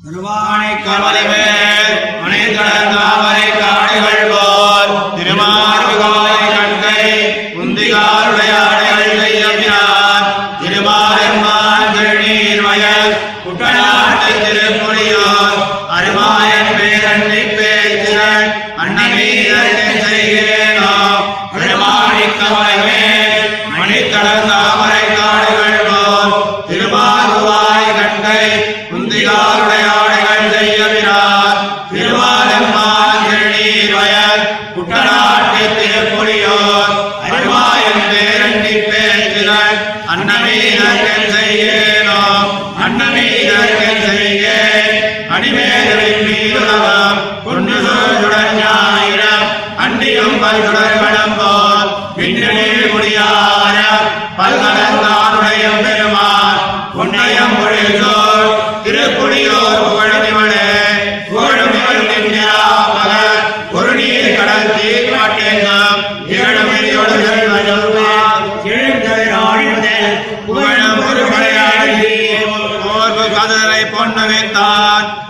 திருவானை கவலைவேல் அணைகடல் காவலை காடுகள் போல் திருமாறுகாலை கண்கை குந்திகாருடைய அடைகள் கையமினார் திருமாலெம்மான் திருநீர் வயல் குட்டநாட்டை திருமொழியோர் அருமாயன் பேரன்னை பேய்கிறன் அன்னமீரன் अन्नमेन गन्धयेन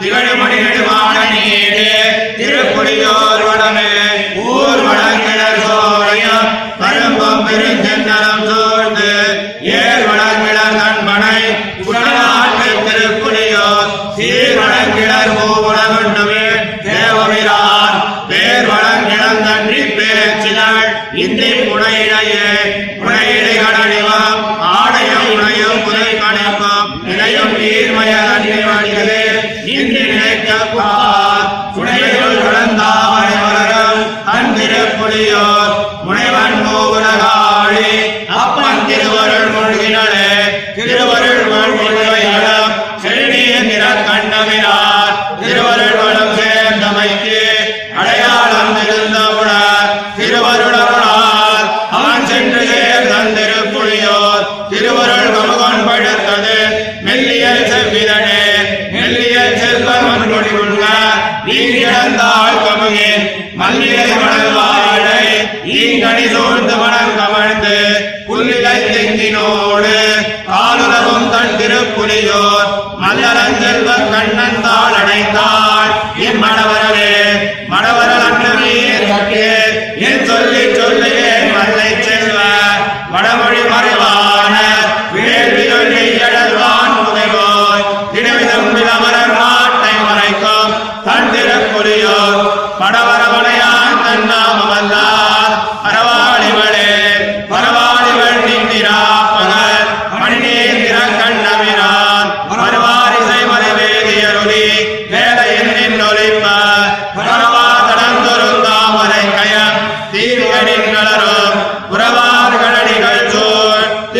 திகழ்மணி நெடுவானீடு திருக்குடியோர் வடமே ஊர் வளர்கிழர் சோழையும் பரும்பம் பெருஞ்சந்தனம் சோழ்ந்து ஏர் வளர்கிழர் நண்பனை குடலாற்று திருக்குடியோர் சீர் வளர்கிழர் மூவுலகுண்டுமே தேவவிரான் பேர் வளர்கிழந்தன்றி பேச்சினள் இந்தி புனையிடையே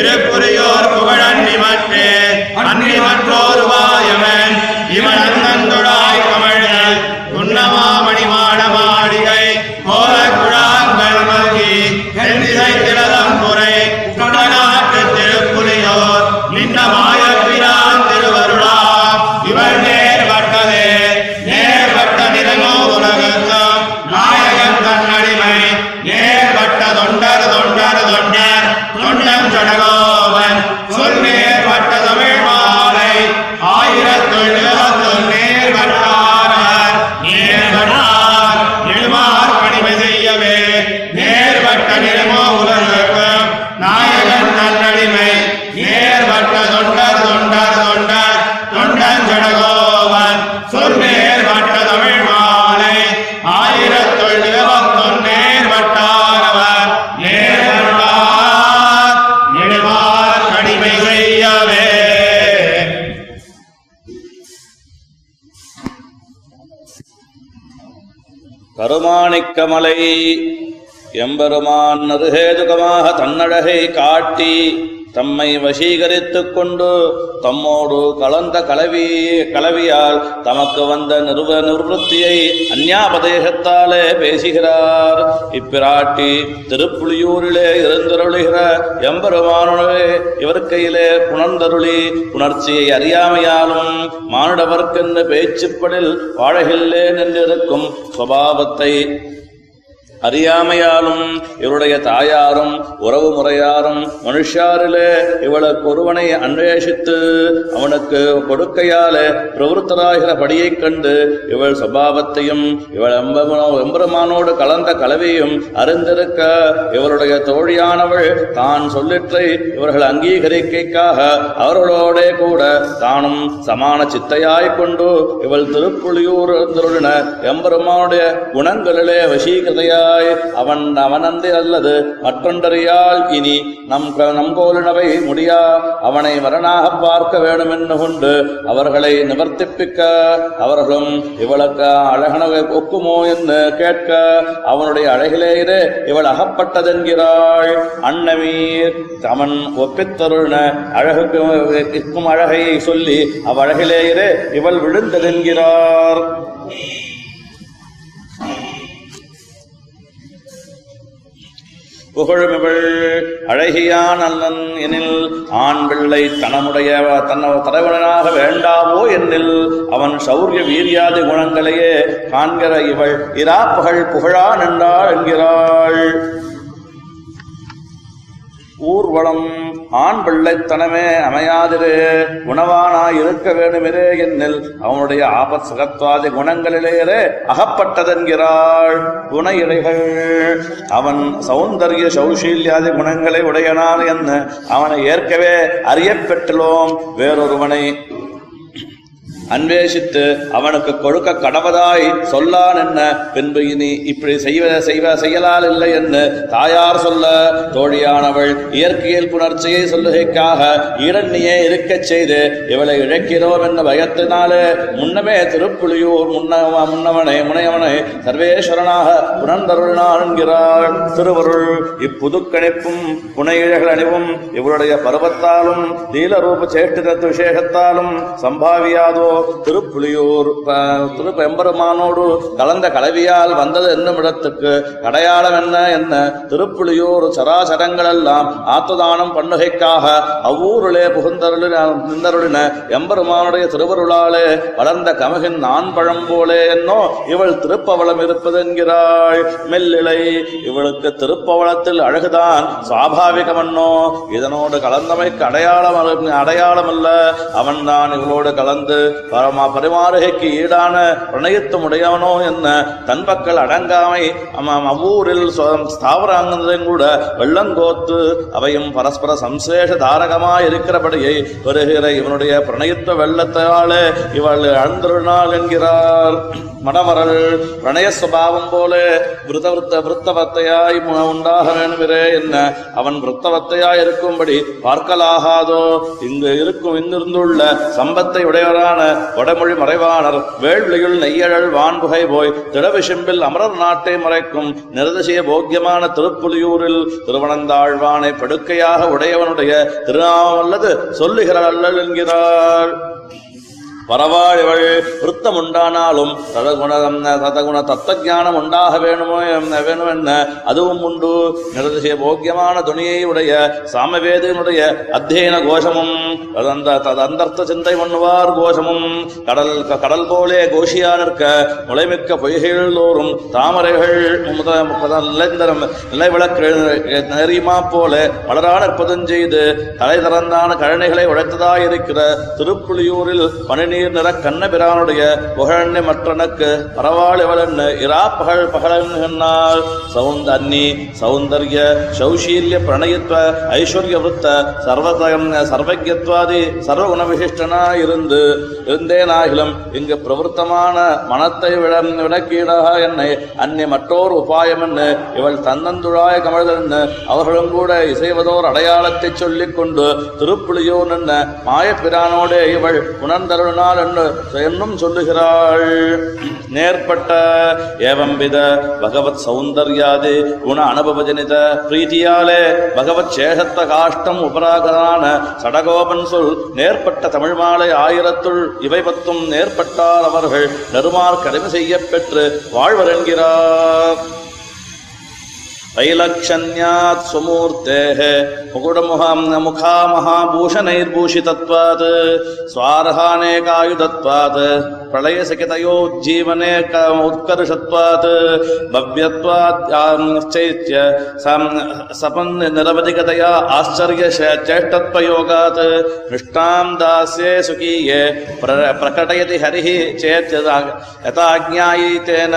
तेरे पूरे நக்கமலை எம்பெருமான் நருகேதுகமாக தன்னழகை காட்டி தம்மை வசீகரித்துக் கொண்டு தம்மோடு கலந்த கலவி கலவியால் தமக்கு வந்த நிறுவ நிவத்தியை அந்யாபதேகத்தாலே பேசுகிறார். இப்பிராட்டி திருப்புளியூரிலே இருந்தருளுகிற எம்பெருமானுடவே இவர் கையிலே புணர்ந்தருளி புணர்ச்சியை அறியாமையாலும் மானுடவர்க்கென்று பேச்சுப்படில் வாழகில்லேன் என்றிருக்கும் சுவாவத்தை அறியாமையாலும் இவருடைய தாயாரும் உறவு முறையாரும் மனுஷாரிலே இவளுக்கு ஒருவனை அன்வேஷித்து அவனுக்கு கொடுக்கையாலே பிரவருத்தராகிற படியைக் கண்டு இவள் சுபாவத்தையும் இவள் எம்பெருமானோடு கலந்த கலவையும் அறிந்திருக்க இவருடைய தோழியானவள் தான் சொல்லிற்றை இவர்கள் அங்கீகரிக்கைக்காக அவர்களோட கூட தானும் சமான சித்தையாய்க் கொண்டு இவள் திருப்புளியூர் எம்பெருமானுடைய குணங்களிலே வசீகதையாய் அவன் அவனன்றி அல்லது மற்றொன்றறியால் இனி நம் நம் நம்போலினவை முடியா. அவனை மரணாக பார்க்க வேண்டுமென்று கொண்டு அவர்களை நிவர்த்திப்பிக்க அவர்களும் இவளுக்கு அழகன ஒக்குமோ என்று கேட்க அவனுடைய அழகிலேயே இவள் அகப்பட்டதென்கிறாள். அன்னமீர் அவன் ஒப்பித்தருள்ன அழகுக்கு இருக்கும் அழகை சொல்லி அவ்வழகிலேயே இவள் விழுந்ததென்கிறார். புகழுமிவள் அழகியான் அல்லன் எனில் ஆண் பிள்ளை தனமுடைய தன்ன தலைவனாக வேண்டாவோ என்னில் அவன் சௌரிய வீரியாதி குணங்களையே காண்கிற இவள் இராப்புகழ் புகழா நின்றாள் என்கிறாள். ஊர்வலம் ஆண் பிள்ளைத்தனமே அமையாதிரு. குணவானாய் இருக்க வேண்டுமிரே என்னில். அவனுடைய ஆபத் சகத்வாதி குணங்களிலேயே அகப்பட்டதென்கிறாள். குண இலைகள் அவன் சௌந்தரிய சௌஷீல்யாதி குணங்களை உடையனான் என்ன அவனை ஏற்கவே அறியப்பெற்றுள்ளோம். வேறொருவனை அன்வேஷித்து அவனுக்கு கொடுக்க கடவதாய் சொல்லான் என்ன? பின்பு இனி இப்படி செய்வ செய்வ செய்யலால் இல்லை என்று தாயார் சொல்ல தோழியானவள் இயற்கையில் புணர்ச்சியை சொல்லுகைக்காக ஈரண்ணியே இருக்கச் செய்து இவளை இழக்கிறோம் என்ற பயத்தினாலே முன்னமே திருப்புலியூர் முன்ன முன்னவனை முனையவனை சர்வேஸ்வரனாக புனர்ந்தருளினார் என்கிறாள் திருவருள். இப்புதுக்கணிப்பும் புனையிழகள் அணிவும் இவருடைய பருவத்தாலும் நீலரூப சேஷ்டிதத்து விசேஷத்தாலும் சம்பாவியாதோ திருப்புலியூர் திருப்பெம்பெருமானோடு கலந்த கலவியால் வந்தது என்னும் இடத்துக்கு. அடையாளம் என்ன என்ன? திருப்புலியூர் சராசரங்கள் எல்லாம் ஆத்துதானம் பண்ணுகைக்காக அவ்வூரிலே புகுந்தருளின நின்றருளின எம்பெருமானுடைய திருவருளாலே வளர்ந்த கமகின் நான் பழம் போலே என்னோ இவள் திருப்பவளம் இருப்பது என்கிறாள். மெல்லிலை இவளுக்கு திருப்பவளத்தில் அழகுதான். சுவாபாவிகமன்னோ இதனோடு கலந்தமைக்கு அடையாளம் அடையாளம் அல்ல. அவன்தான் இவளோடு கலந்து பரமா பரிமாறுகைக்கு ஈடான பிரணயத்தம் உடையவனோ என்ன? தன் பக்கல் அடங்காமை அவ்வூரில் ஸ்தாவராங்கதையும் கூட வெள்ளங்கோத்து அவையும் பரஸ்பர சம்சேஷ தாரகமாய் இருக்கிறபடியை பெறுகிற இவனுடைய பிரணயத்துவ வெள்ளத்தாலே இவள் அழுந்தருளாள் என்கிறார். மடவரல் பிரணய சுபாவம் போல விருத விருத்த விருத்தவத்தையாய் உண்டாக வேணுமிரே என்ன? அவன் விருத்தவத்தையாய் இருக்கும்படி பார்க்கலாகாதோ? இங்கு இருக்கும் இங்கிருந்துள்ள சம்பத்தை உடையவரான வடமொழி மறைவாளர் வேள்வியுள் நெய்யழல் வான்புகை போய் திடவிசிம்பில் அமரர் நாட்டை மறைக்கும் நிரதிசய போக்கியமான திருப்புலியூரில் திருவனந்தாழ்வானை படுக்கையாக உடையவனுடைய திருநாமல்லது அல்லது அல்லல் என்கிறார். பரவாழிவள் விருத்தம் உண்டானாலும் ததகுண ததகுண தத்தஞானம் உண்டாக வேணுமோ என்ன வேணும் என்ன அதுவும் உண்டு. நிரதிசய போக்கியமான துணியை உடைய சாமவேதனுடைய அத்தியன கோஷமும் அந்த ததந்தர்த்த சிந்தை பண்ணுவார் கோஷமும். கடல் க- கடல் போலே கோஷியா நிற்க முளைமிக்க பொய்கைகள் தோறும் தாமரைகள் நிலைந்தரம் நிலை விளக்கு நெறிமா போல மலரா நிற்பதுஞ்செய்து தலை திறந்தான கழனைகளை உடைத்ததாயிருக்கிற திருப்புளியூரில் பனிநீர் நிற கண்ணபிரானுடைய புகழண்ணை மற்றனக்கு பரவாளிவளன்னு இரா பகழ் பகழன்னால் சவுந்த அன்னி சௌந்தர்ய சௌஷீல்ய பிரணயத்துவ ஐஸ்வர்ய விருத்த சர்வதயம் சர்வஜத்வாதி சர்வ குணவிசிஷ்டனா இருந்து இருந்தேனாகிலும் இங்கு பிரவருத்தமான மனத்தை விட விளக்கீடாக என்னை அன்னி மற்றோர் உபாயம் என்ன இவள் தன்னந்துழாய கமழ்தென்ன அவர்களும் கூட இசைவதோர் அடையாளத்தை சொல்லிக் கொண்டு திருப்புலியோன் என்ன மாயப்பிரானோடே இவள் உணர்ந்தருளினாள் என்று என்னும் சொல்லுகிறாள். நேர்பட்ட ஏவம்பித பகவத் சௌந்தர்யாதி குண அனுபவஜனித பிரீதியாலே பகவத் சேஷத்த காஷ்டம் உபராகரான சடகோபன் சொல் நேர்பட்ட தமிழ் மாலை ஆயிரத்துள் இவை பத்தும் நேர்பட்டார் அவர்கள் நெருமார் கடமை செய்யப் பெற்று வாழ்வர் என்கிறார். वैलक्षण्यात् स्वमूर्तेः मुकुटमुहां मुखा महाभूषणैर्भूषितत्वात् स्वार्हानेकायुधत्वात् प्रलयसकितयोज्जीवने क- उत्कर्षत्वात् भव्यत्वाच्चैत्य सपन् निरवधिकतया आश्चर्यचेष्टत्वयोगात् निष्ठां दास्ये सुखीये प्र- प्रकटयति हरिः चेत् यथा यथा ज्ञायितेन